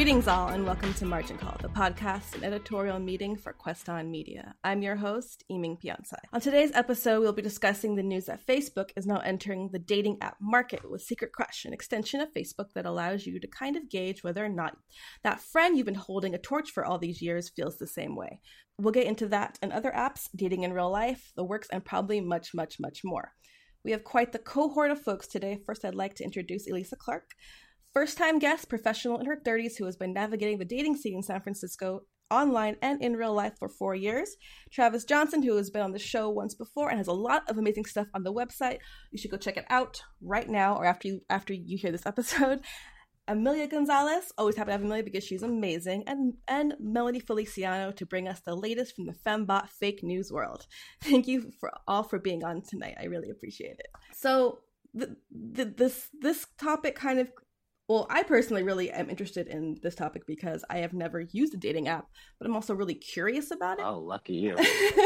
Greetings, all, and welcome to Margin Call, the podcast and editorial meeting for Queston Media. I'm your host, Eming Piansai. On today's episode, we'll be discussing the news that Facebook is now entering the dating app market with Secret Crush, an extension of Facebook that allows you to kind of gauge whether or not that friend you've been holding a torch for all these years feels the same way. We'll get into that and other apps, dating in real life, the works, and probably much, much, much more. We have quite the cohort of folks today. First, I'd like to introduce Elisa Clark first time guest, professional in her 30s, who has been navigating the dating scene in San Francisco online and in real life for four years. Travis Johnson, who has been on the show once before and has a lot of amazing stuff on the website. You should go check it out right now or after you after you hear this episode. Amelia Gonzalez, always happy to have Amelia because she's amazing, and and Melanie Feliciano to bring us the latest from the fembot fake news world. Thank you for all for being on tonight. I really appreciate it. So the, the, this this topic kind of well, I personally really am interested in this topic because I have never used a dating app, but I'm also really curious about it. Oh, lucky you!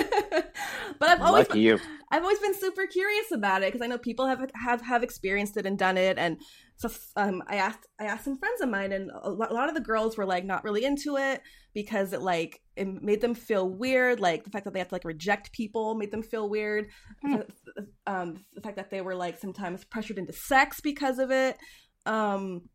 but I've always lucky been, you. I've always been super curious about it because I know people have have have experienced it and done it, and so um, I asked I asked some friends of mine, and a lot of the girls were like not really into it because it like it made them feel weird. Like the fact that they have to like reject people made them feel weird. Hmm. Um, the fact that they were like sometimes pressured into sex because of it. Um,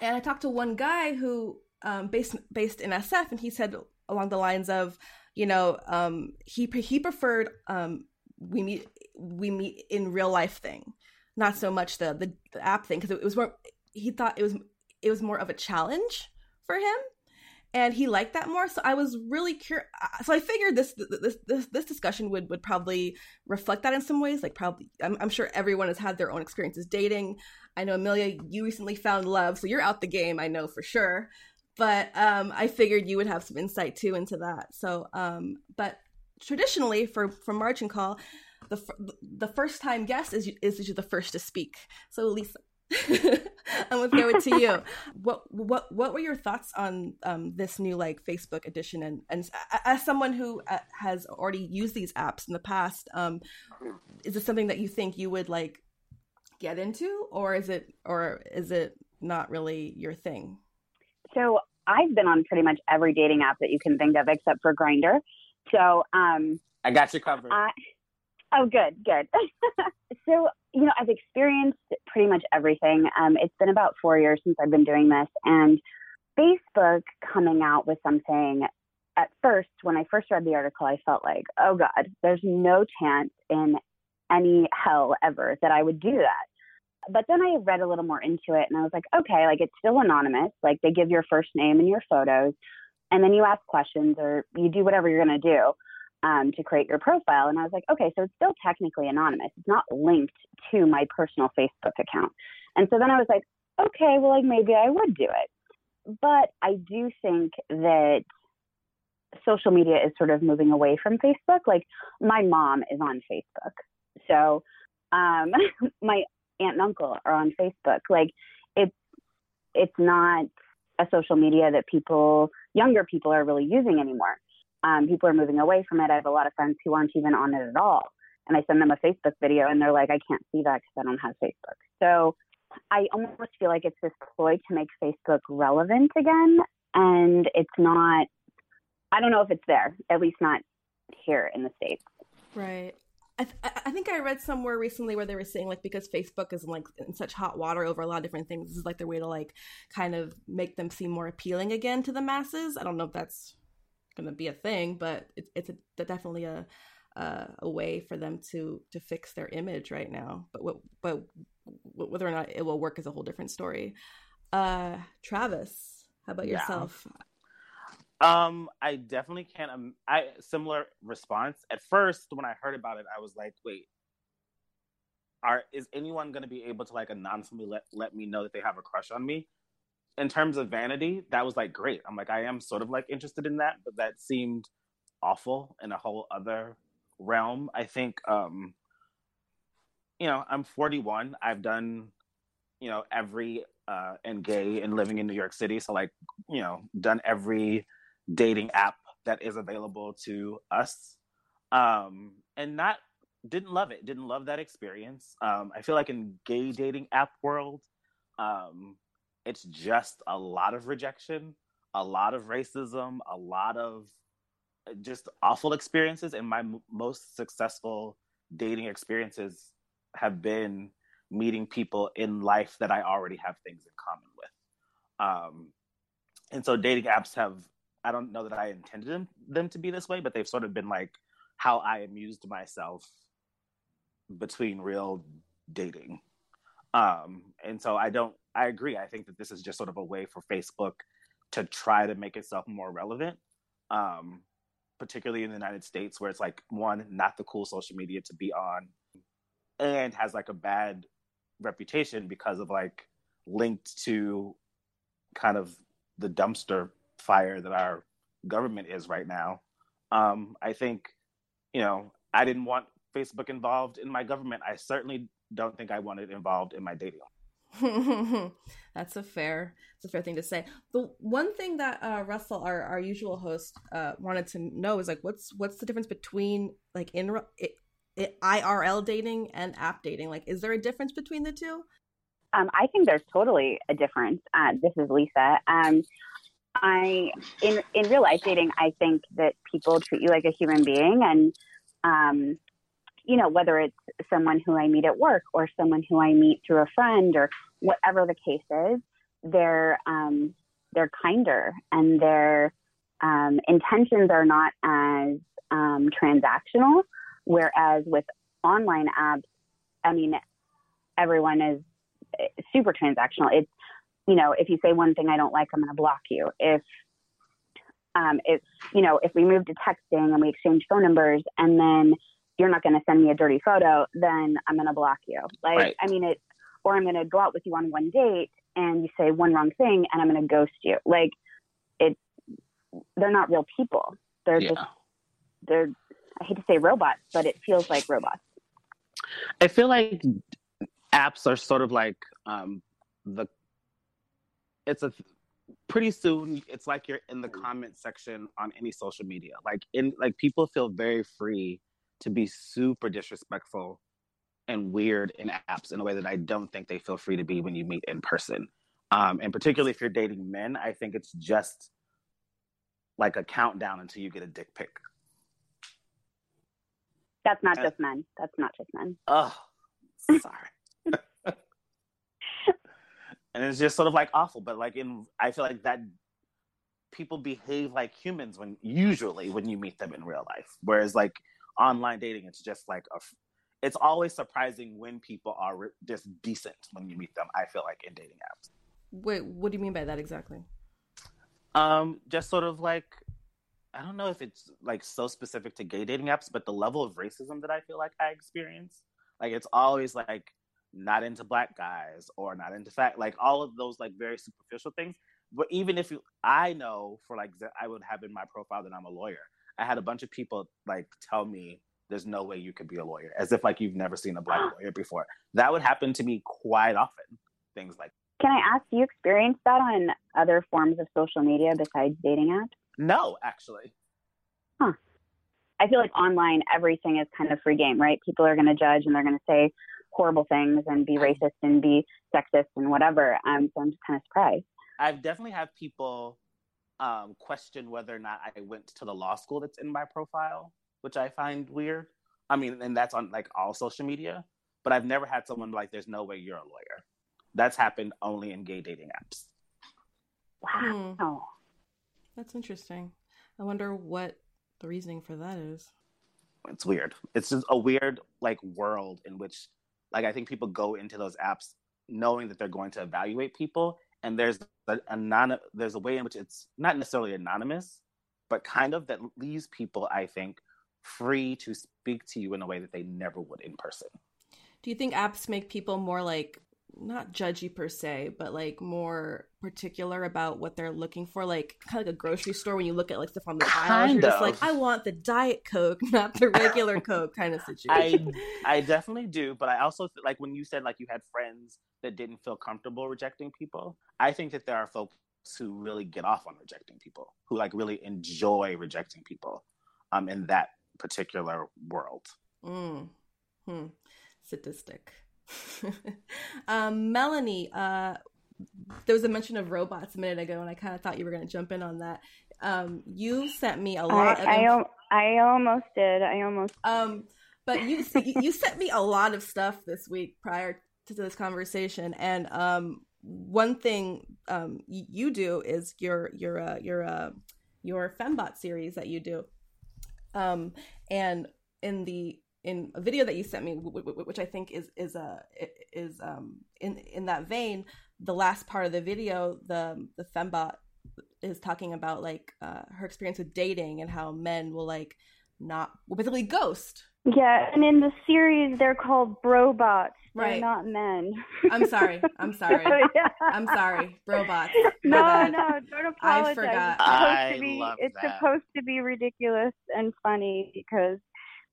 and I talked to one guy who um, based based in SF, and he said along the lines of, you know, um, he he preferred um, we meet we meet in real life thing, not so much the the, the app thing because it was more he thought it was it was more of a challenge for him and he liked that more so i was really curious so i figured this this this, this discussion would would probably reflect that in some ways like probably I'm, I'm, sure everyone has had their own experiences dating I know Amelia, you recently found love, so you're out the game. I know for sure. But um, I figured you would have some insight too into that. So, um, but traditionally for for Margin Call, the the first time guest is is the first to speak. So, Lisa, I'm gonna throw it to you. What what what were your thoughts on um, this new like Facebook edition? And and as someone who uh, has already used these apps in the past, um, is this something that you think you would like get into or is it or is it not really your thing? So I've been on pretty much every dating app that you can think of except for Grindr. So um I got you covered. I, oh good, good. so, you know, I've experienced pretty much everything. Um it's been about 4 years since I've been doing this and Facebook coming out with something at first, when I first read the article, I felt like, oh God, there's no chance in any hell ever that I would do that. But then I read a little more into it and I was like, okay, like it's still anonymous. Like they give your first name and your photos, and then you ask questions or you do whatever you're going to do um, to create your profile. And I was like, okay, so it's still technically anonymous. It's not linked to my personal Facebook account. And so then I was like, okay, well, like maybe I would do it. But I do think that social media is sort of moving away from Facebook. Like my mom is on Facebook. So um, my aunt and uncle are on Facebook. Like it's it's not a social media that people younger people are really using anymore. Um, people are moving away from it. I have a lot of friends who aren't even on it at all. And I send them a Facebook video and they're like, I can't see that because I don't have Facebook. So I almost feel like it's this ploy to make Facebook relevant again. And it's not, I don't know if it's there, at least not here in the States. Right. I, th- I think I read somewhere recently where they were saying like because Facebook is in, like in such hot water over a lot of different things, this is like their way to like kind of make them seem more appealing again to the masses. I don't know if that's gonna be a thing, but it, it's a, definitely a uh, a way for them to to fix their image right now. But what, but whether or not it will work is a whole different story. Uh, Travis, how about yeah. yourself? Um, I definitely can't. Um, I similar response. At first, when I heard about it, I was like, "Wait, are is anyone going to be able to like anonymously let let me know that they have a crush on me?" In terms of vanity, that was like great. I'm like, I am sort of like interested in that, but that seemed awful in a whole other realm. I think, um, you know, I'm 41. I've done, you know, every uh, and gay and living in New York City, so like, you know, done every dating app that is available to us um, and not didn't love it didn't love that experience um, i feel like in gay dating app world um, it's just a lot of rejection, a lot of racism, a lot of uh, just awful experiences. And my m- most successful dating experiences have been meeting people in life that I already have things in common with. Um, and so dating apps have, I don't know that I intended them, them to be this way, but they've sort of been like how I amused myself between real dating. Um, and so I don't, I agree. I think that this is just sort of a way for Facebook to try to make itself more relevant, um, particularly in the United States, where it's like one, not the cool social media to be on, and has like a bad reputation because of like linked to kind of the dumpster fire that our government is right now. Um, I think, you know, I didn't want Facebook involved in my government. I certainly don't think I want it involved in my dating. That's a fair, it's a fair thing to say. The one thing that uh, Russell, our, our usual host, uh, wanted to know is like, what's what's the difference between like in IRL dating and app dating? Like, is there a difference between the two? Um, I think there's totally a difference. Uh, this is Lisa. Um, I in in real life dating, I think that people treat you like a human being, and um, you know whether it's someone who I meet at work or someone who I meet through a friend or whatever the case is, they're um, they're kinder and their um, intentions are not as um, transactional. Whereas with online apps, I mean, everyone is super transactional. It's, you know, if you say one thing I don't like, I'm going to block you. If, um, if, you know, if we move to texting and we exchange phone numbers and then you're not going to send me a dirty photo, then I'm going to block you. Like, right. I mean, it, or I'm going to go out with you on one date and you say one wrong thing and I'm going to ghost you. Like, it, they're not real people. They're yeah. just, they're, I hate to say robots, but it feels like robots. I feel like apps are sort of like um, the it's a pretty soon it's like you're in the comment section on any social media like in like people feel very free to be super disrespectful and weird in apps in a way that i don't think they feel free to be when you meet in person. Um, and particularly if you're dating men i think it's just like a countdown until you get a dick pic. That's not uh, just men. That's not just men. Oh sorry. And it's just sort of like awful. But like in, I feel like that people behave like humans when usually when you meet them in real life, whereas like online dating, it's just like a. It's always surprising when people are re- just decent when you meet them. I feel like in dating apps. Wait, what do you mean by that exactly? Um, just sort of like I don't know if it's like so specific to gay dating apps, but the level of racism that I feel like I experience, like it's always like not into black guys or not into fat like all of those like very superficial things but even if you i know for like i would have in my profile that i'm a lawyer i had a bunch of people like tell me there's no way you could be a lawyer as if like you've never seen a black lawyer before. That would happen to me quite often things like can i ask do you experience that on other forms of social media besides dating apps? No actually. Huh. I feel like online everything is kind of free game right? People are going to judge and they're going to say horrible things and be racist and be sexist and whatever. Um, so I'm just kind of surprised. I've definitely had people um, question whether or not I went to the law school that's in my profile, which I find weird. I mean, and that's on like all social media, but I've never had someone like, there's no way you're a lawyer. That's happened only in gay dating apps. Wow. Hmm. That's interesting. I wonder what the reasoning for that is. It's weird. It's just a weird like world in which like I think people go into those apps knowing that they're going to evaluate people, and there's a, a non there's a way in which it's not necessarily anonymous, but kind of that leaves people, I think, free to speak to you in a way that they never would in person. Do you think apps make people more like not judgy per se, but like more particular about what they're looking for, like kind of like a grocery store when you look at like stuff on the aisle, you're just like, I want the diet coke, not the regular coke, kind of situation. I I definitely do, but I also like when you said like you had friends that didn't feel comfortable rejecting people. I think that there are folks who really get off on rejecting people, who like really enjoy rejecting people, um, in that particular world. Mm. Hmm. Sadistic. um, Melanie, uh, there was a mention of robots a minute ago, and I kind of thought you were going to jump in on that. Um, you sent me a lot. I, of I, I almost did. I almost. Um, but you you sent me a lot of stuff this week prior to this conversation, and um, one thing um you do is your your uh, your uh, your fembot series that you do, um, and in the in a video that you sent me, which I think is is a is um in in that vein. The last part of the video, the the fembot is talking about like uh, her experience with dating and how men will like not will basically ghost. Yeah, and in the series they're called brobots. They're right. not men. I'm sorry. I'm sorry. yeah. I'm sorry. Brobots. No, no, don't apologize. I forgot. It's supposed I to be love it's that. supposed to be ridiculous and funny because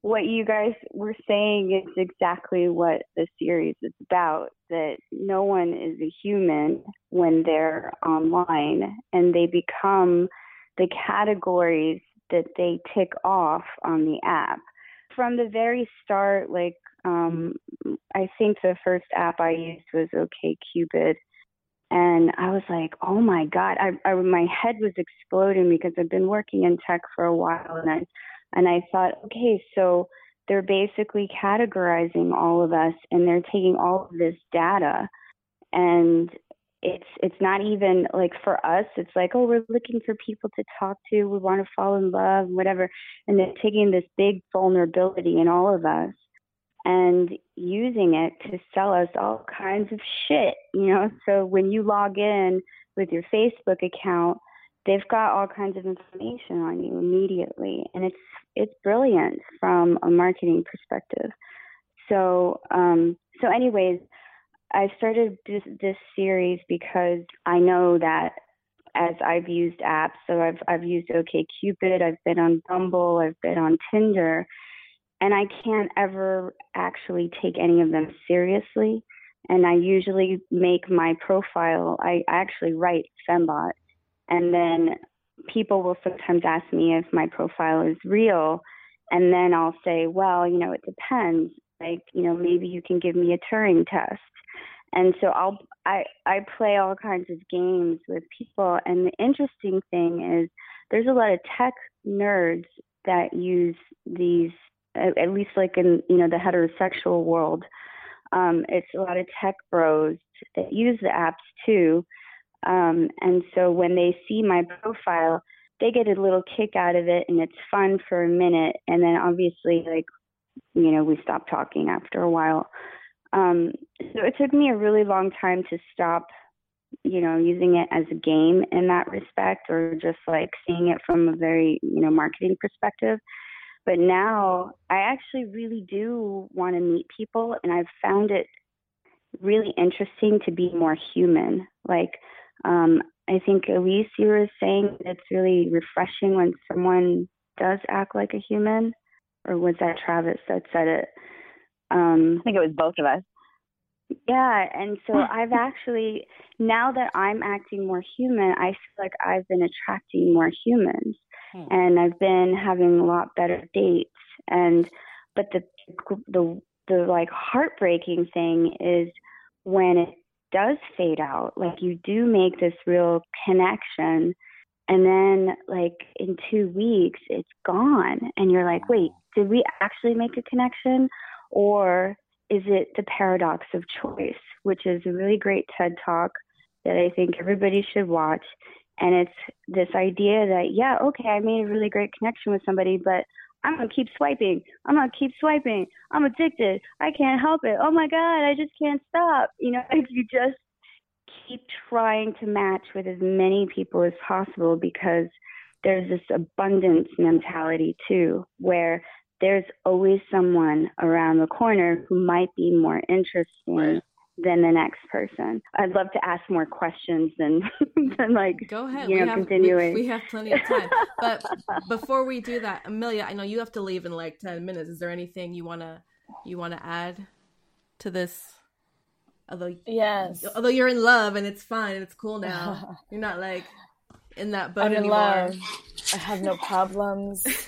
what you guys were saying is exactly what the series is about that no one is a human when they're online and they become the categories that they tick off on the app. From the very start like um i think the first app i used was okay cupid and i was like oh my god I, I my head was exploding because i've been working in tech for a while and i and I thought, okay, so they're basically categorizing all of us and they're taking all of this data. And it's it's not even like for us it's like oh we're looking for people to talk to we want to fall in love whatever. And they're taking this big vulnerability in all of us and using it to sell us all kinds of shit you know? So when you log in with your facebook account they've got all kinds of information on you immediately and it's it's brilliant from a marketing perspective. So um, so anyways i started this, this series because i know that as i've used apps so i've i've used okcupid i've been on bumble i've been on tinder and i can't ever actually take any of them seriously. And i usually make my profile i, I actually write fembot and then people will sometimes ask me if my profile is real. And then I'll say, well, you know, it depends. Like, you know, maybe you can give me a Turing test. And so I'll I I play all kinds of games with people and the interesting thing is there's a lot of tech nerds that use these at least like in you know the heterosexual world um, it's a lot of tech bros that use the apps too um, and so when they see my profile, they get a little kick out of it and it's fun for a minute. And then obviously, like, you know, we stop talking after a while. Um, so it took me a really long time to stop, you know, using it as a game in that respect or just like seeing it from a very, you know, marketing perspective. But now I actually really do want to meet people and I've found it really interesting to be more human. Like, um, I think Elise, you were saying it's really refreshing when someone does act like a human, or was that Travis that said it? Um, I think it was both of us. Yeah, and so I've actually now that I'm acting more human, I feel like I've been attracting more humans, hmm. and I've been having a lot better dates. And but the the the like heartbreaking thing is when it does fade out. Like you do make this real connection. And then, like in two weeks, it's gone. And you're like, wait, did we actually make a connection? Or is it the paradox of choice, which is a really great TED talk that I think everybody should watch. And it's this idea that, yeah, okay, I made a really great connection with somebody, but I'm gonna keep swiping. I'm gonna keep swiping. I'm addicted. I can't help it. Oh my god, I just can't stop. You know, if you just keep trying to match with as many people as possible because there's this abundance mentality too, where there's always someone around the corner who might be more interesting right than the next person. I'd love to ask more questions than than like go ahead. You we know, have, continuing. We, we, have plenty of time. but before we do that, Amelia, I know you have to leave in like ten minutes. Is there anything you wanna you wanna add to this? Although yes, although you're in love and it's fine and it's cool now, you're not like in that boat I'm in anymore. love. I have no problems.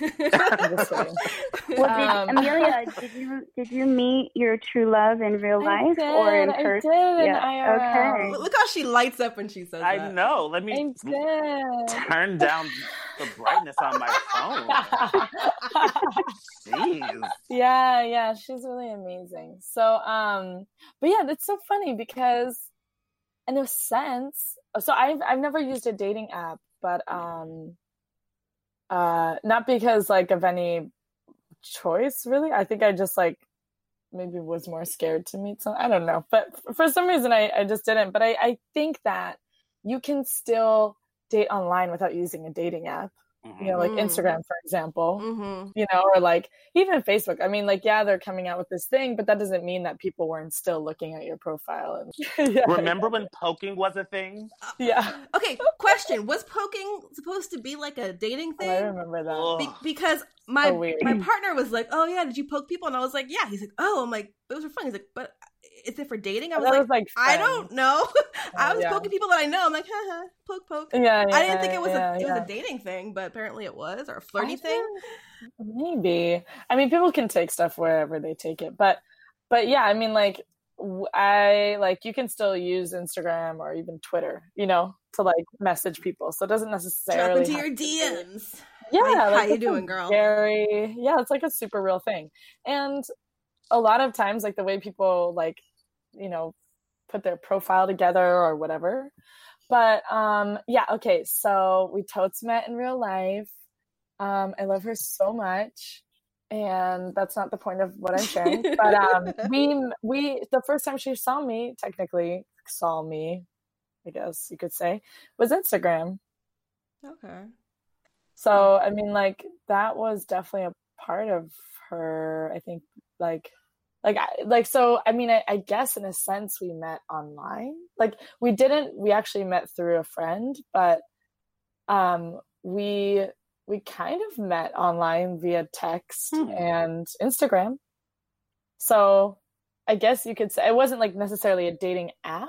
well, um, Amelia, did you did you meet your true love in real life did, or in person? yeah. Okay. Look how she lights up when she says I that. know. Let me turn down the brightness on my phone. Jeez. Yeah, yeah, she's really amazing. So, um, but yeah, that's so funny because, in a sense, so I've I've never used a dating app, but um, uh, not because like of any choice really. I think I just like maybe was more scared to meet some. I don't know, but for some reason I I just didn't. But I I think that you can still date online without using a dating app you know like mm. instagram for example mm-hmm. you know or like even facebook. I mean like yeah they're coming out with this thing but that doesn't mean that people weren't still looking at your profile and yeah. remember when poking was a thing? Yeah. Okay question. Was poking supposed to be like a dating thing oh, i remember that. Be- because my so my partner was like oh yeah did you poke people? And i was like yeah. He's like oh. I'm like those are fun. He's like but is it for dating? I was, like, was like I don't know. I was yeah. poking people that I know. I'm like, haha, poke, poke. Yeah, yeah I didn't think it was yeah, a it was a dating thing, but apparently it was, or a flirty I thing. Maybe. I mean, people can take stuff wherever they take it, but but yeah, I mean, like I like you can still use Instagram or even Twitter, you know, to like message people. So it doesn't necessarily drop into your DMs. Yeah, like, like, how you doing, girl? Very, yeah, it's like a super real thing, and a lot of times, like the way people like you know put their profile together or whatever. But um yeah okay so we totes met in real life. Um i love her so much and that's not the point of what i'm sharing but um we we the first time she saw me technically saw me i guess you could say was instagram. Okay. So i mean like that was definitely a part of her i think like like like so i mean I, I, guess in a sense we met online. Like we didn't we actually met through a friend but um we we kind of met online via text hmm. and instagram. So i guess you could say it wasn't like necessarily a dating app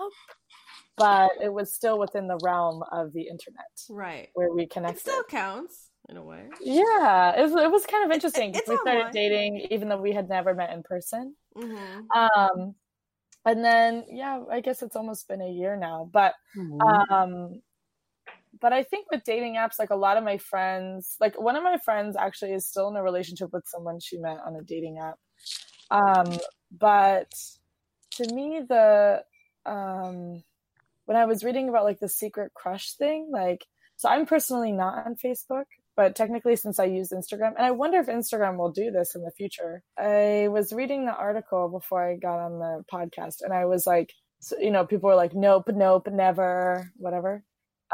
but it was still within the realm of the internet right. where we connected it still counts in a way. Yeah, it was, it was kind of interesting. It, we started dating even though we had never met in person. Mm-hmm. Um, and then yeah, I guess it's almost been a year now. But mm-hmm. um, but I think with dating apps, like a lot of my friends, like one of my friends actually is still in a relationship with someone she met on a dating app. Um, but to me, the um, when I was reading about like the secret crush thing, like so I'm personally not on Facebook, but technically since I use Instagram, and I wonder if Instagram will do this in the future. I was reading the article before I got on the podcast, and I was like, so, you know, people were like, nope, nope, never, whatever.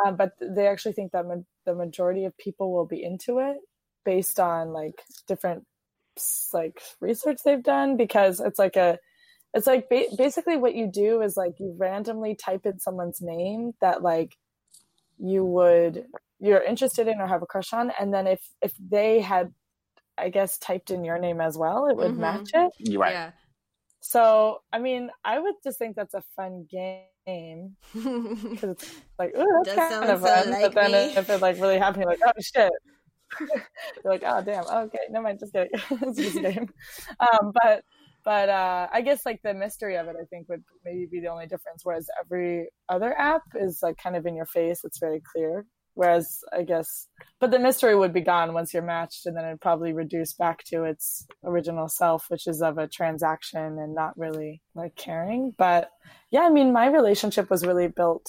Um, but they actually think that ma- the majority of people will be into it based on like different like research they've done because it's like a it's like ba- basically what you do is like you randomly type in someone's name that like you would you're interested in or have a crush on and then if if they had i guess typed in your name as well it would mm-hmm. match it you're right yeah. so i mean i would just think that's a fun game because it's like ooh that's Does kind of fun so like but then me. if it like really happened you're like oh shit you're like oh damn okay no mind just kidding it's just a game um but but uh, I guess like the mystery of it, I think would maybe be the only difference. Whereas every other app is like kind of in your face; it's very clear. Whereas I guess, but the mystery would be gone once you're matched, and then it'd probably reduce back to its original self, which is of a transaction and not really like caring. But yeah, I mean, my relationship was really built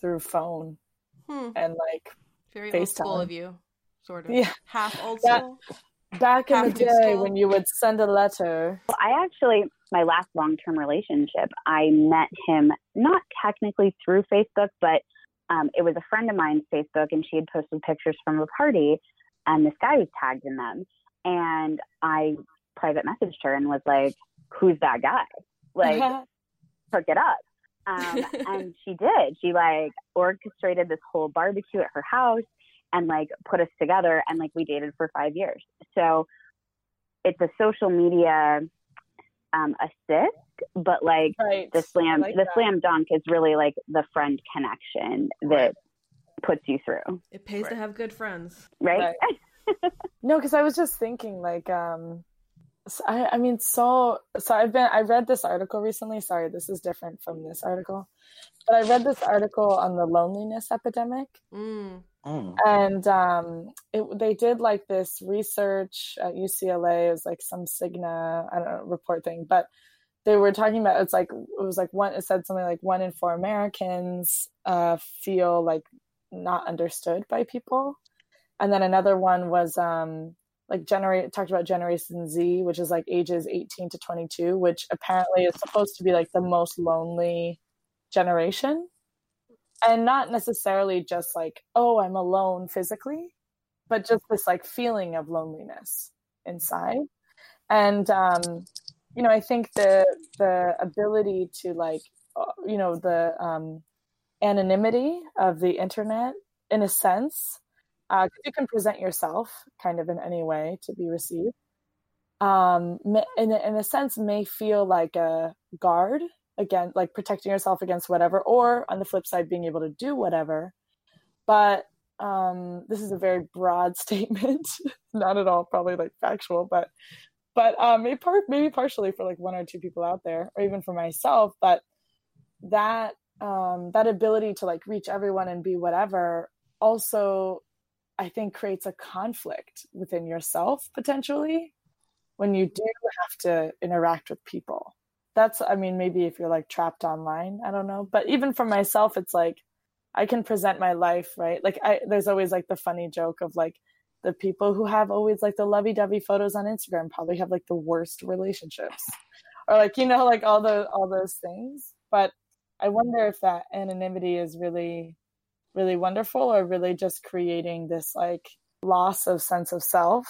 through phone hmm. and like very FaceTime. old school of you, sort of. Yeah, half old school. That, back in the day when you would send a letter? Well, I actually, my last long term relationship, I met him not technically through Facebook, but um, it was a friend of mine's Facebook, and she had posted pictures from a party, and this guy was tagged in them. And I private messaged her and was like, Who's that guy? Like, hook it up. Um, and she did. She like orchestrated this whole barbecue at her house and like put us together and like we dated for five years so it's a social media um, assist but like right. the slam like the that. slam dunk is really like the friend connection that puts you through. It pays right. to have good friends. Right? right. no, because I was just thinking like um I, I mean so so I've been I read this article recently. Sorry, this is different from this article. But I read this article on the loneliness epidemic. Mm. Mm. And um, it, they did like this research at UCLA. It was like some Cigna, I don't know, report thing. But they were talking about it's like it was like one it said something like one in four Americans uh, feel like not understood by people, and then another one was um, like generate talked about Generation Z, which is like ages eighteen to twenty two, which apparently is supposed to be like the most lonely generation, and not necessarily just like oh I'm alone physically, but just this like feeling of loneliness inside, and um, you know, I think the the ability to like, uh, you know, the um, anonymity of the internet, in a sense, uh, you can present yourself kind of in any way to be received. Um, in in a sense, may feel like a guard again, like protecting yourself against whatever, or on the flip side, being able to do whatever. But um, this is a very broad statement, not at all probably like factual, but but um, maybe, part, maybe partially for like one or two people out there, or even for myself. But that um, that ability to like reach everyone and be whatever also, I think, creates a conflict within yourself potentially when you do have to interact with people. That's, I mean, maybe if you're like trapped online, I don't know. But even for myself, it's like I can present my life, right? Like, I, there's always like the funny joke of like, the people who have always like the lovey-dovey photos on Instagram probably have like the worst relationships or like you know like all the all those things but I wonder if that anonymity is really really wonderful or really just creating this like loss of sense of self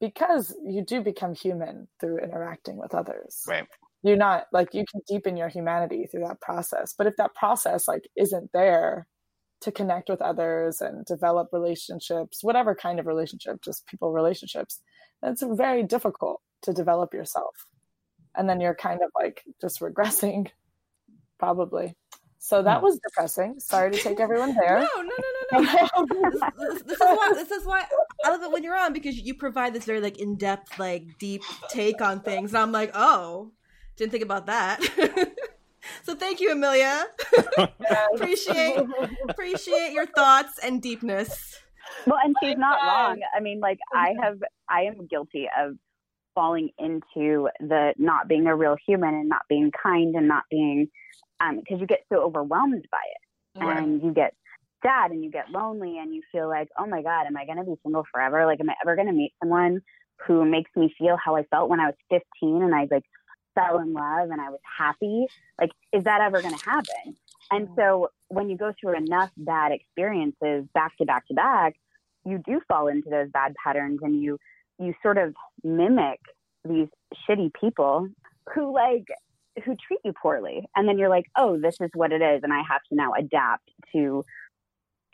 because you do become human through interacting with others right you're not like you can deepen your humanity through that process but if that process like isn't there to connect with others and develop relationships, whatever kind of relationship, just people relationships, it's very difficult to develop yourself. And then you're kind of like just regressing, probably. So that hmm. was depressing. Sorry to take everyone there. No, no, no, no, no. this, this, is why. This is why I love it when you're on because you provide this very like in depth, like deep take on things, and I'm like, oh, didn't think about that. So thank you, Amelia. appreciate appreciate your thoughts and deepness. Well, and she's not wrong. I mean, like I have, I am guilty of falling into the not being a real human and not being kind and not being, um, because you get so overwhelmed by it, right. and you get sad and you get lonely and you feel like, oh my god, am I going to be single forever? Like, am I ever going to meet someone who makes me feel how I felt when I was 15 and I like fell in love and I was happy. Like, is that ever going to happen? And so when you go through enough bad experiences back to back to back, you do fall into those bad patterns and you, you sort of mimic these shitty people who like, who treat you poorly. And then you're like, oh, this is what it is. And I have to now adapt to,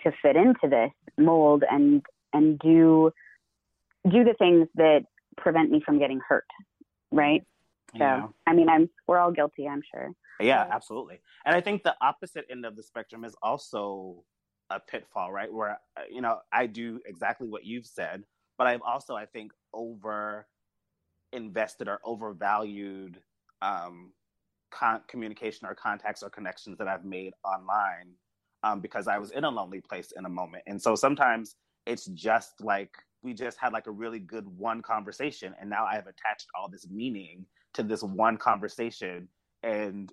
to fit into this mold and, and do, do the things that prevent me from getting hurt. Right. So, yeah. I mean, I'm we're all guilty, I'm sure. Yeah, absolutely. And I think the opposite end of the spectrum is also a pitfall, right? Where uh, you know I do exactly what you've said, but I've also I think over invested or overvalued um, con- communication or contacts or connections that I've made online um, because I was in a lonely place in a moment, and so sometimes it's just like we just had like a really good one conversation, and now I have attached all this meaning to this one conversation and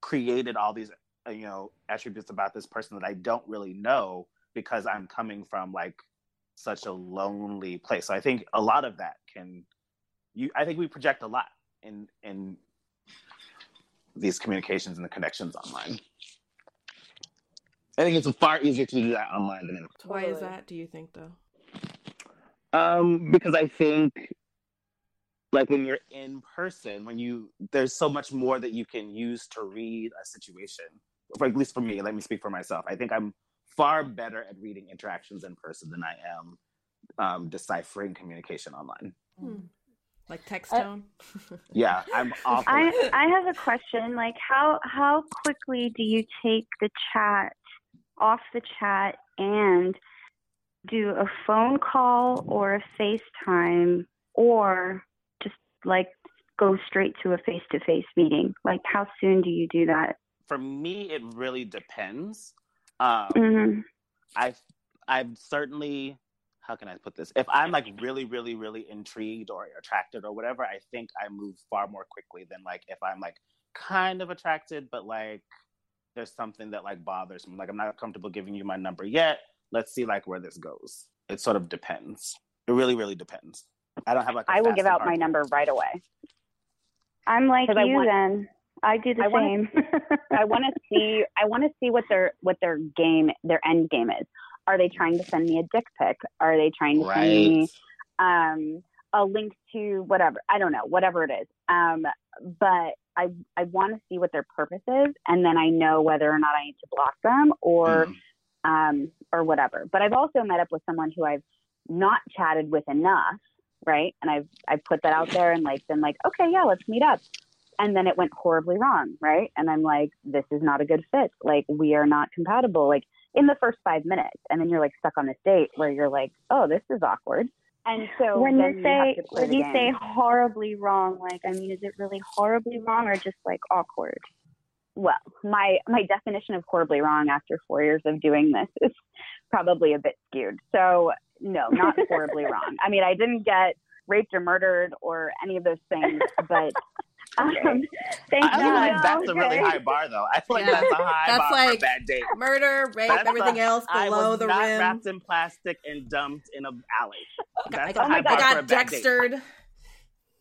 created all these uh, you know attributes about this person that I don't really know because I'm coming from like such a lonely place. So I think a lot of that can you I think we project a lot in in these communications and the connections online. I think it's far easier to do that online than in Why is that, do you think though? Um, because I think like when you're in person when you there's so much more that you can use to read a situation. For, at least for me let me speak for myself. I think i'm far better at reading interactions in person than i am um, deciphering communication online. Hmm. like text tone? Yeah i'm awful I, I have a question like how how quickly do you take the chat off the chat and do a phone call or a FaceTime or just like go straight to a face to face meeting? Like, how soon do you do that? For me, it really depends. Um, mm-hmm. I've, I've certainly, how can I put this? If I'm like really, really, really intrigued or attracted or whatever, I think I move far more quickly than like if I'm like kind of attracted, but like there's something that like bothers me. Like I'm not comfortable giving you my number yet. Let's see like where this goes. It sort of depends. It really, really depends. I don't have like. I will give out my number right away. I'm like you I want, then. I do the I same. Wanna, I want to see. I want to see what their what their game, their end game is. Are they trying to send me a dick pic? Are they trying to right. send me um, a link to whatever? I don't know, whatever it is. Um, but I I want to see what their purpose is, and then I know whether or not I need to block them or mm. um, or whatever. But I've also met up with someone who I've not chatted with enough, right? And I've I've put that out there and like been like, okay, yeah, let's meet up. And then it went horribly wrong, right? And I'm like, this is not a good fit. Like we are not compatible. Like in the first five minutes, and then you're like stuck on this date where you're like, oh, this is awkward. And so when you say you when you say horribly wrong, like I mean, is it really horribly wrong or just like awkward? Well, my my definition of horribly wrong after four years of doing this is probably a bit skewed. So no, not horribly wrong. I mean, I didn't get raped or murdered or any of those things, but um, thank I feel like that's okay. a really high bar, though. I feel like yeah. that's a high that's bar like for bad date. Murder, rape, that's everything a, else below the not rim. wrapped in plastic and dumped in an alley. That's I got, I got Dextered.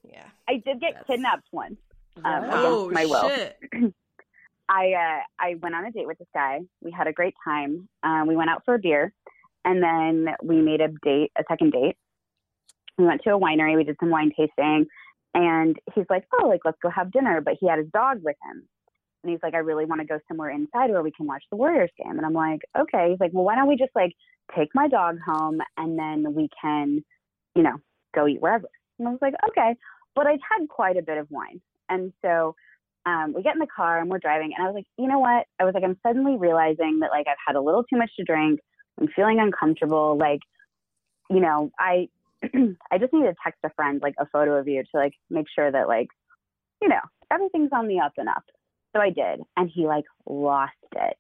Yeah, I did get that's... kidnapped once. Um, oh my will. shit! I uh, I went on a date with this guy. We had a great time. Um, we went out for a beer, and then we made a date, a second date. We went to a winery. We did some wine tasting and he's like, oh, like, let's go have dinner. But he had his dog with him. And he's like, I really want to go somewhere inside where we can watch the Warriors game. And I'm like, okay. He's like, well, why don't we just like take my dog home and then we can, you know, go eat wherever. And I was like, okay. But I'd had quite a bit of wine. And so um, we get in the car and we're driving. And I was like, you know what? I was like, I'm suddenly realizing that like I've had a little too much to drink. I'm feeling uncomfortable. Like, you know, I I just need to text a friend like a photo of you to like make sure that like, you know, everything's on the up and up. So I did, and he like lost it,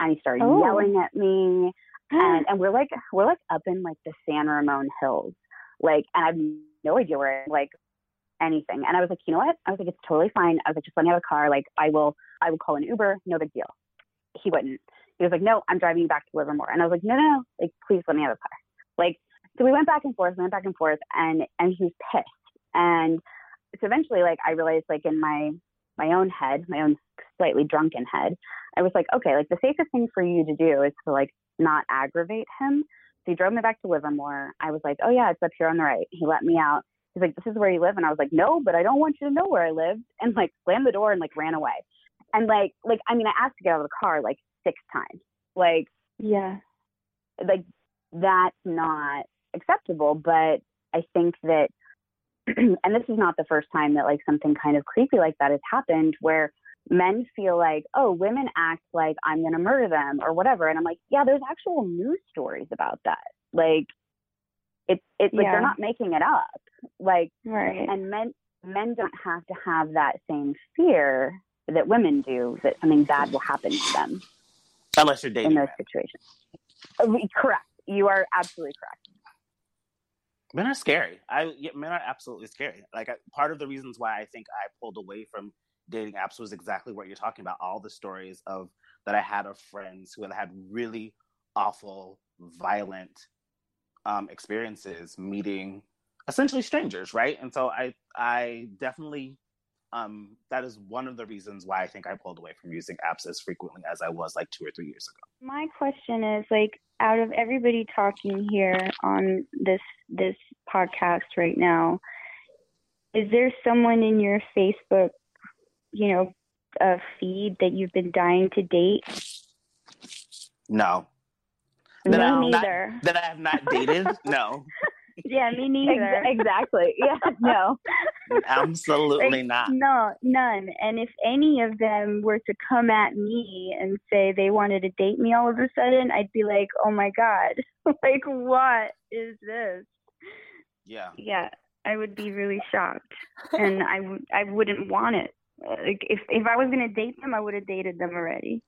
and he started oh. yelling at me, and and we're like we're like up in like the San Ramon Hills, like, and I have no idea where like anything. And I was like, you know what? I was like, it's totally fine. I was like, just let me have a car. Like, I will I will call an Uber. No big deal. He wouldn't. He was like, no, I'm driving you back to Livermore. And I was like, no, no. Like, please let me have a car. Like, so we went back and forth, went back and forth, and and he was pissed. And so eventually, like I realized, like in my my own head, my own slightly drunken head, I was like, okay, like the safest thing for you to do is to like not aggravate him. So he drove me back to Livermore. I was like, oh yeah, it's up here on the right. He let me out. He's like, this is where you live, and I was like, no, but I don't want you to know where I live, and like slammed the door and like ran away. And like, like I mean, I asked to get out of the car like six times. Like, yeah, like that's not acceptable. But I think that, and this is not the first time that like something kind of creepy like that has happened where men feel like, oh, women act like I'm going to murder them or whatever. And I'm like, yeah, there's actual news stories about that. Like, it's it's yeah. like they're not making it up. Like, right. and men men don't have to have that same fear that women do that something bad will happen to them. Unless you're dating in those situations. Uh, correct. You are absolutely correct men are scary. I yeah, men are absolutely scary. Like I, part of the reasons why I think I pulled away from dating apps was exactly what you're talking about. All the stories of that I had of friends who had had really awful, violent um, experiences meeting essentially strangers, right? And so I I definitely um, that is one of the reasons why I think I pulled away from using apps as frequently as I was like two or three years ago. My question is like out of everybody talking here on this this podcast right now, is there someone in your Facebook, you know, uh, feed that you've been dying to date? No. That Me neither. Not, that I have not dated? no. yeah, me neither. exactly. Yeah, no. Absolutely like, not. No, none. And if any of them were to come at me and say they wanted to date me all of a sudden, I'd be like, oh my God, like, what is this? Yeah. Yeah, I would be really shocked. and I, w- I wouldn't want it. Like, if, if I was going to date them, I would have dated them already.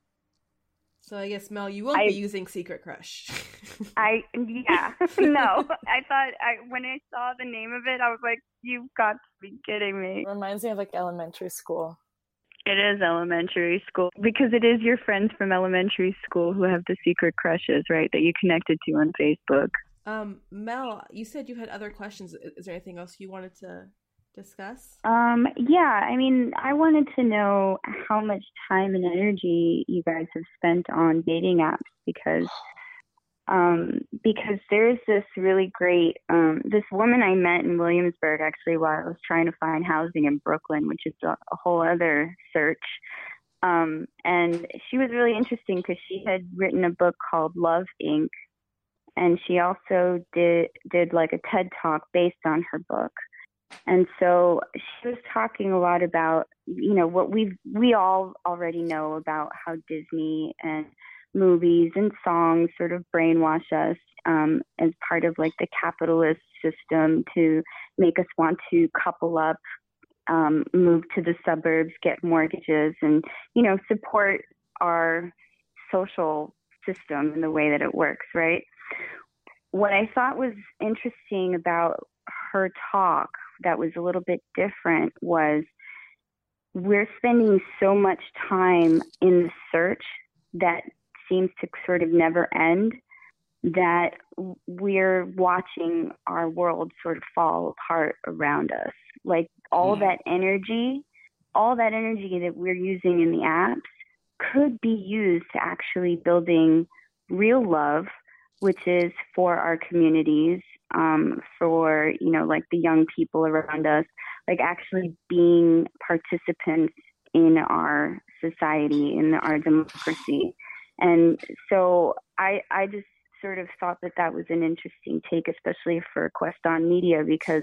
So I guess Mel, you won't I, be using Secret Crush. I yeah no. I thought I when I saw the name of it, I was like, "You've got to be kidding me." It reminds me of like elementary school. It is elementary school because it is your friends from elementary school who have the secret crushes, right? That you connected to on Facebook. Um, Mel, you said you had other questions. Is there anything else you wanted to discuss? Um, yeah, I mean, I wanted to know how much time and energy you guys have spent on dating apps because um, because there's this really great um, this woman I met in Williamsburg actually while I was trying to find housing in Brooklyn, which is a, a whole other search. Um, and she was really interesting because she had written a book called Love Inc. And she also did did like a TED talk based on her book. And so she was talking a lot about, you know, what we we all already know about how Disney and movies and songs sort of brainwash us um, as part of like the capitalist system to make us want to couple up, um, move to the suburbs, get mortgages, and you know, support our social system and the way that it works, right? What I thought was interesting about her talk that was a little bit different was we're spending so much time in the search that seems to sort of never end that we're watching our world sort of fall apart around us. Like all mm. that energy, all that energy that we're using in the apps could be used to actually building real love, which is for our communities um, for you know like the young people around us, like actually being participants in our society in our democracy. And so I I just sort of thought that that was an interesting take, especially for Quest on Media, because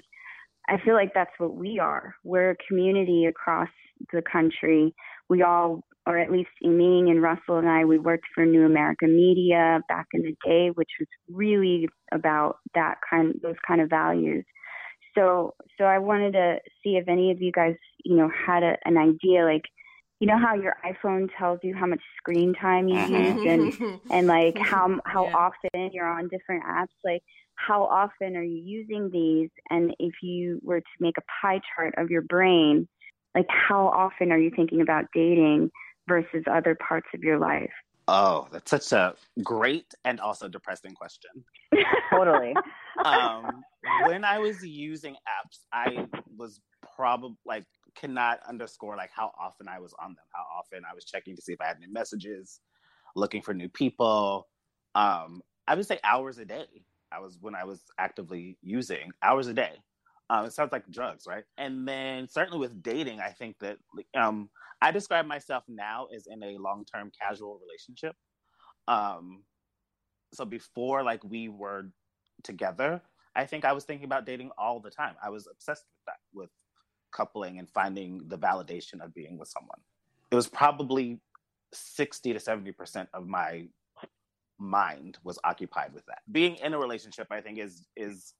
I feel like that's what we are. We're a community across the country. We all or at least Ming and Russell and I, we worked for New America Media back in the day, which was really about that kind, those kind of values. So, so I wanted to see if any of you guys, you know, had a, an idea, like, you know how your iPhone tells you how much screen time you mm-hmm. use and and like how how yeah. often you're on different apps, like how often are you using these, and if you were to make a pie chart of your brain, like how often are you thinking about dating? Versus other parts of your life? Oh, that's such a great and also depressing question. totally. um, when I was using apps, I was probably like cannot underscore like how often I was on them, how often I was checking to see if I had new messages, looking for new people. Um, I would say hours a day. I was when I was actively using hours a day. Um, it sounds like drugs, right? And then certainly with dating, I think that um, I describe myself now as in a long term casual relationship. Um, so before like we were together, I think I was thinking about dating all the time. I was obsessed with that, with coupling and finding the validation of being with someone. It was probably 60 to 70% of my mind was occupied with that. Being in a relationship, I think, is is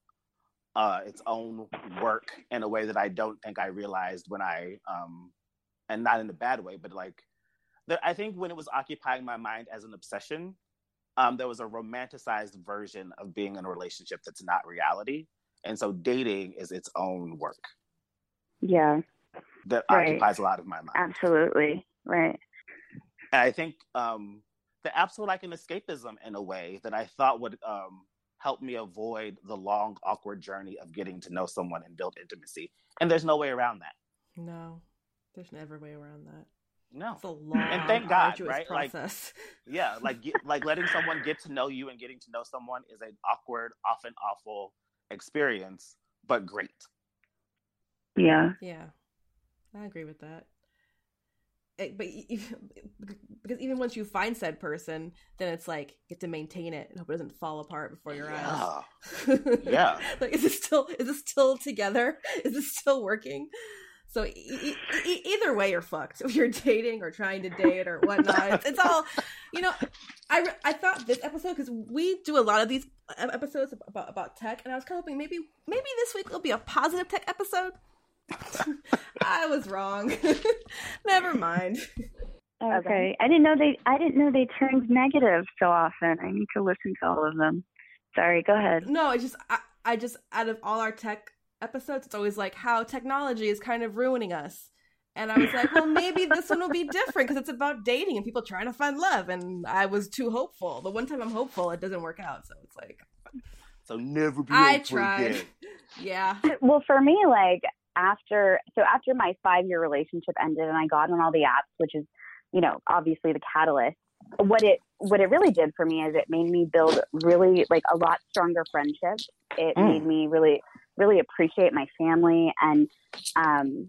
uh, its own work in a way that I don't think I realized when I um, and not in a bad way, but like I think when it was occupying my mind as an obsession, um, there was a romanticized version of being in a relationship that's not reality, and so dating is its own work. Yeah, that right. occupies a lot of my mind. Absolutely, right. And I think um, the apps were like an escapism in a way that I thought would um, help me avoid the long, awkward journey of getting to know someone and build intimacy. And there's no way around that. No. There's never a way around that. No, it's a long and thank God, right? Process. Like, yeah, like like letting someone get to know you and getting to know someone is an awkward, often awful experience, but great. Yeah. Yeah, I agree with that. Eh, but because even once you find said person, then it's like you have to maintain it and hope it doesn't fall apart before your yeah. eyes. yeah. Like, is it still is it still together? Is it still working? So e- e- either way, you're fucked. If you're dating or trying to date or whatnot, it's, it's all, you know. I I thought this episode because we do a lot of these episodes about about tech, and I was kind of hoping maybe maybe this week will be a positive tech episode. I was wrong. Never mind. Okay. I didn't know they I didn't know they turned negative so often. I need to listen to all of them. Sorry, go ahead. No, I just I, I just out of all our tech episodes, it's always like how technology is kind of ruining us. And I was like, well, maybe this one will be different because it's about dating and people trying to find love. And I was too hopeful. The one time I'm hopeful, it doesn't work out. So it's like, so never be. I tried. Again. Yeah. Well, for me, like after so after my five year relationship ended and I got on all the apps, which is, you know, obviously the catalyst. What it what it really did for me is it made me build really like a lot stronger friendships. It mm. made me really really appreciate my family and um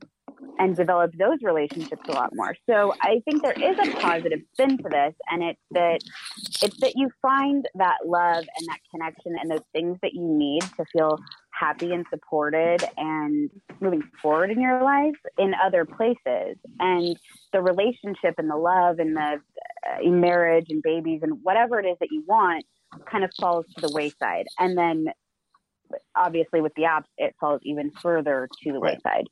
and develop those relationships a lot more. So I think there is a positive spin to this, and it's that it's that you find that love and that connection and those things that you need to feel happy and supported and moving forward in your life in other places. And the relationship and the love and the uh, marriage and babies and whatever it is that you want kind of falls to the wayside. And then obviously with the apps, it falls even further to the right. wayside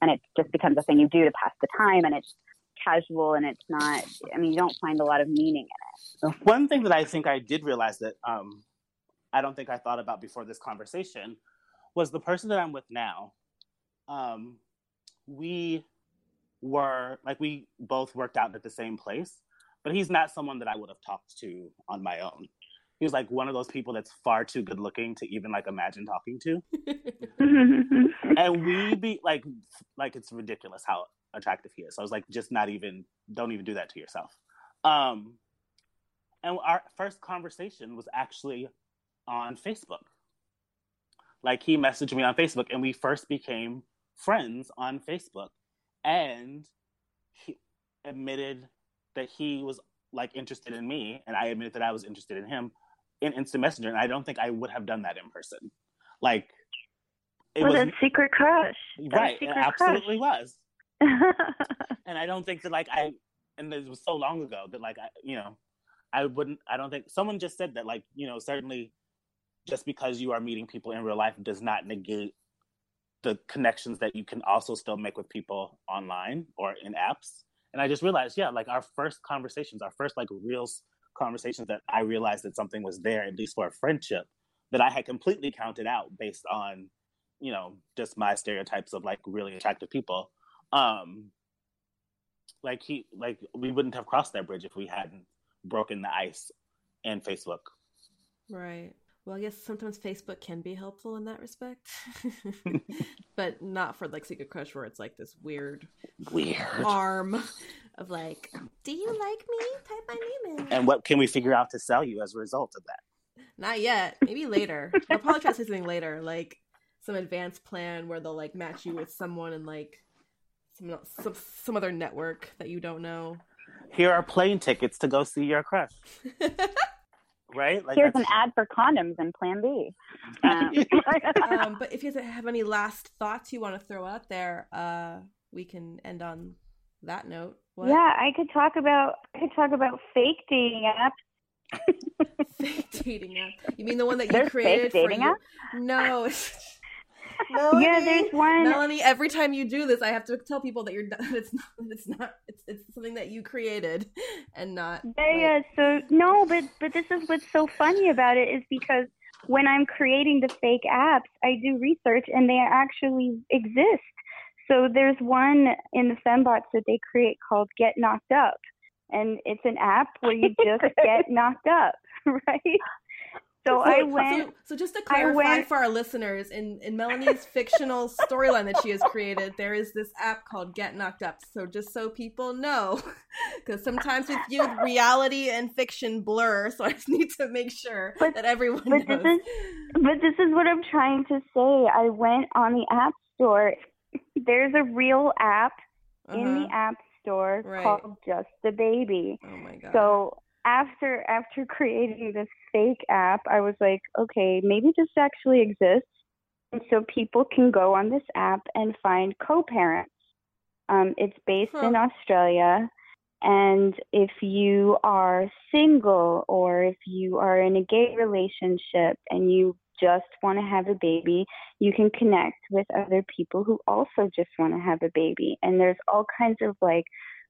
and it just becomes a thing you do to pass the time and it's casual and it's not i mean you don't find a lot of meaning in it one thing that i think i did realize that um, i don't think i thought about before this conversation was the person that i'm with now um, we were like we both worked out at the same place but he's not someone that i would have talked to on my own he was like one of those people that's far too good looking to even like imagine talking to. and we be like like it's ridiculous how attractive he is. So I was like, just not even don't even do that to yourself. Um and our first conversation was actually on Facebook. Like he messaged me on Facebook and we first became friends on Facebook. And he admitted that he was like interested in me and I admitted that I was interested in him in instant messenger and i don't think i would have done that in person like it well, was a secret crush right secret it absolutely crush. was and i don't think that like i and this was so long ago that like i you know i wouldn't i don't think someone just said that like you know certainly just because you are meeting people in real life does not negate the connections that you can also still make with people online or in apps and i just realized yeah like our first conversations our first like real conversations that I realized that something was there, at least for a friendship, that I had completely counted out based on, you know, just my stereotypes of like really attractive people. Um, like he, like we wouldn't have crossed that bridge if we hadn't broken the ice in Facebook. Right. Well, I guess sometimes Facebook can be helpful in that respect, but not for like Secret Crush, where it's like this weird, weird arm of like, "Do you like me?" Type my name in. And what can we figure out to sell you as a result of that? Not yet. Maybe later. I'll probably try something later, like some advanced plan where they'll like match you with someone and like some some some other network that you don't know. Here are plane tickets to go see your crush. Right? Like Here's an ad for condoms in Plan B. Um, um, but if you have any last thoughts you want to throw out there, uh, we can end on that note. What? Yeah, I could talk about I could talk about fake dating apps. fake dating app? You mean the one that you There's created? Fake dating app? No. Melanie, yeah, there's one. Melanie, every time you do this, I have to tell people that you're. It's not. It's not. It's it's something that you created, and not. Yeah, like... yeah. So no, but but this is what's so funny about it is because when I'm creating the fake apps, I do research, and they actually exist. So there's one in the fembots that they create called Get Knocked Up, and it's an app where you just get knocked up, right? So, I went. So, so just to clarify went, for our listeners, in in Melanie's fictional storyline that she has created, there is this app called Get Knocked Up. So just so people know, because sometimes with you, reality and fiction blur. So I just need to make sure but, that everyone but knows. This is, but this is what I'm trying to say. I went on the App Store. There's a real app uh-huh. in the uh-huh. App Store right. called Just a Baby. Oh my god. So after after creating this fake app, I was like, okay, maybe this actually exists. And so people can go on this app and find co-parents. Um, it's based huh. in Australia. And if you are single or if you are in a gay relationship and you just want to have a baby, you can connect with other people who also just want to have a baby. And there's all kinds of like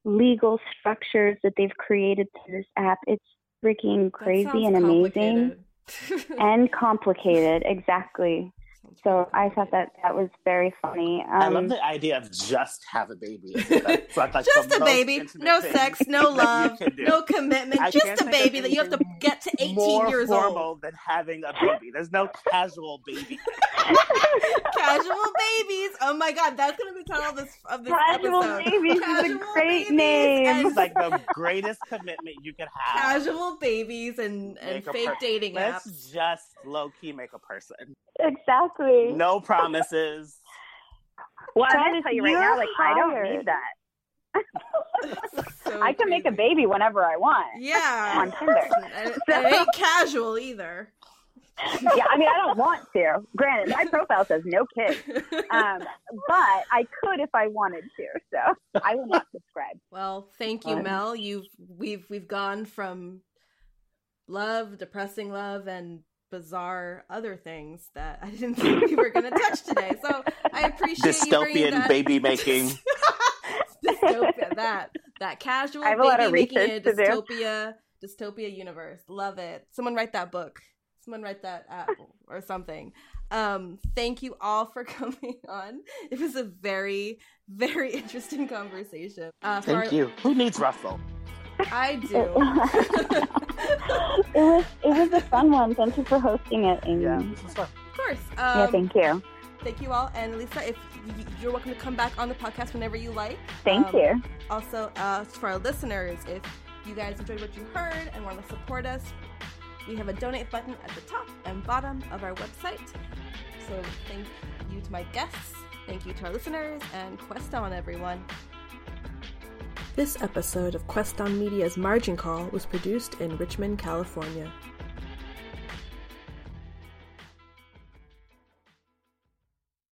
legal structures that they've created through this app. It's freaking crazy and amazing and complicated. Exactly. So I thought that that was very funny. Um, I love um, the idea of just have a baby. That's, like just a baby, no sex, no love, no commitment, I just a baby that you have to get to 18 more years formal old. than having a baby. There's no casual baby. casual babies. Oh my god, that's gonna be the title of this of this casual episode. Babies casual is a great name. It's like the greatest commitment you could have. Casual babies and and fake per- dating Let's apps. just low key make a person. Exactly. No promises. Well, I'm gonna tell you right now, like hired. I don't need that. so I can crazy. make a baby whenever I want. Yeah. On Tinder. it, it ain't casual either. yeah, I mean, I don't want to. Granted, my profile says no kids, um, but I could if I wanted to. So I will not subscribe. Well, thank you, Mel. You've we've we've gone from love, depressing love, and bizarre other things that I didn't think we were going to touch today. So I appreciate dystopian that... baby making. dystopia that that casual baby making a dystopia dystopia universe. Love it. Someone write that book. Someone write that app or something. Um, thank you all for coming on. It was a very, very interesting conversation. Uh, thank our... you. Who needs Russell? I do. it was it was a fun one. Thank you for hosting it, Amy. Yeah, this was fun. Of course. Um, yeah, thank you. Thank you all, and Lisa, if you're welcome to come back on the podcast whenever you like. Thank um, you. Also, uh, for our listeners, if you guys enjoyed what you heard and want to support us, we have a donate button at the top and bottom of our website. So thank you to my guests, thank you to our listeners, and quest on, everyone. This episode of Quest on Media's Margin Call was produced in Richmond, California.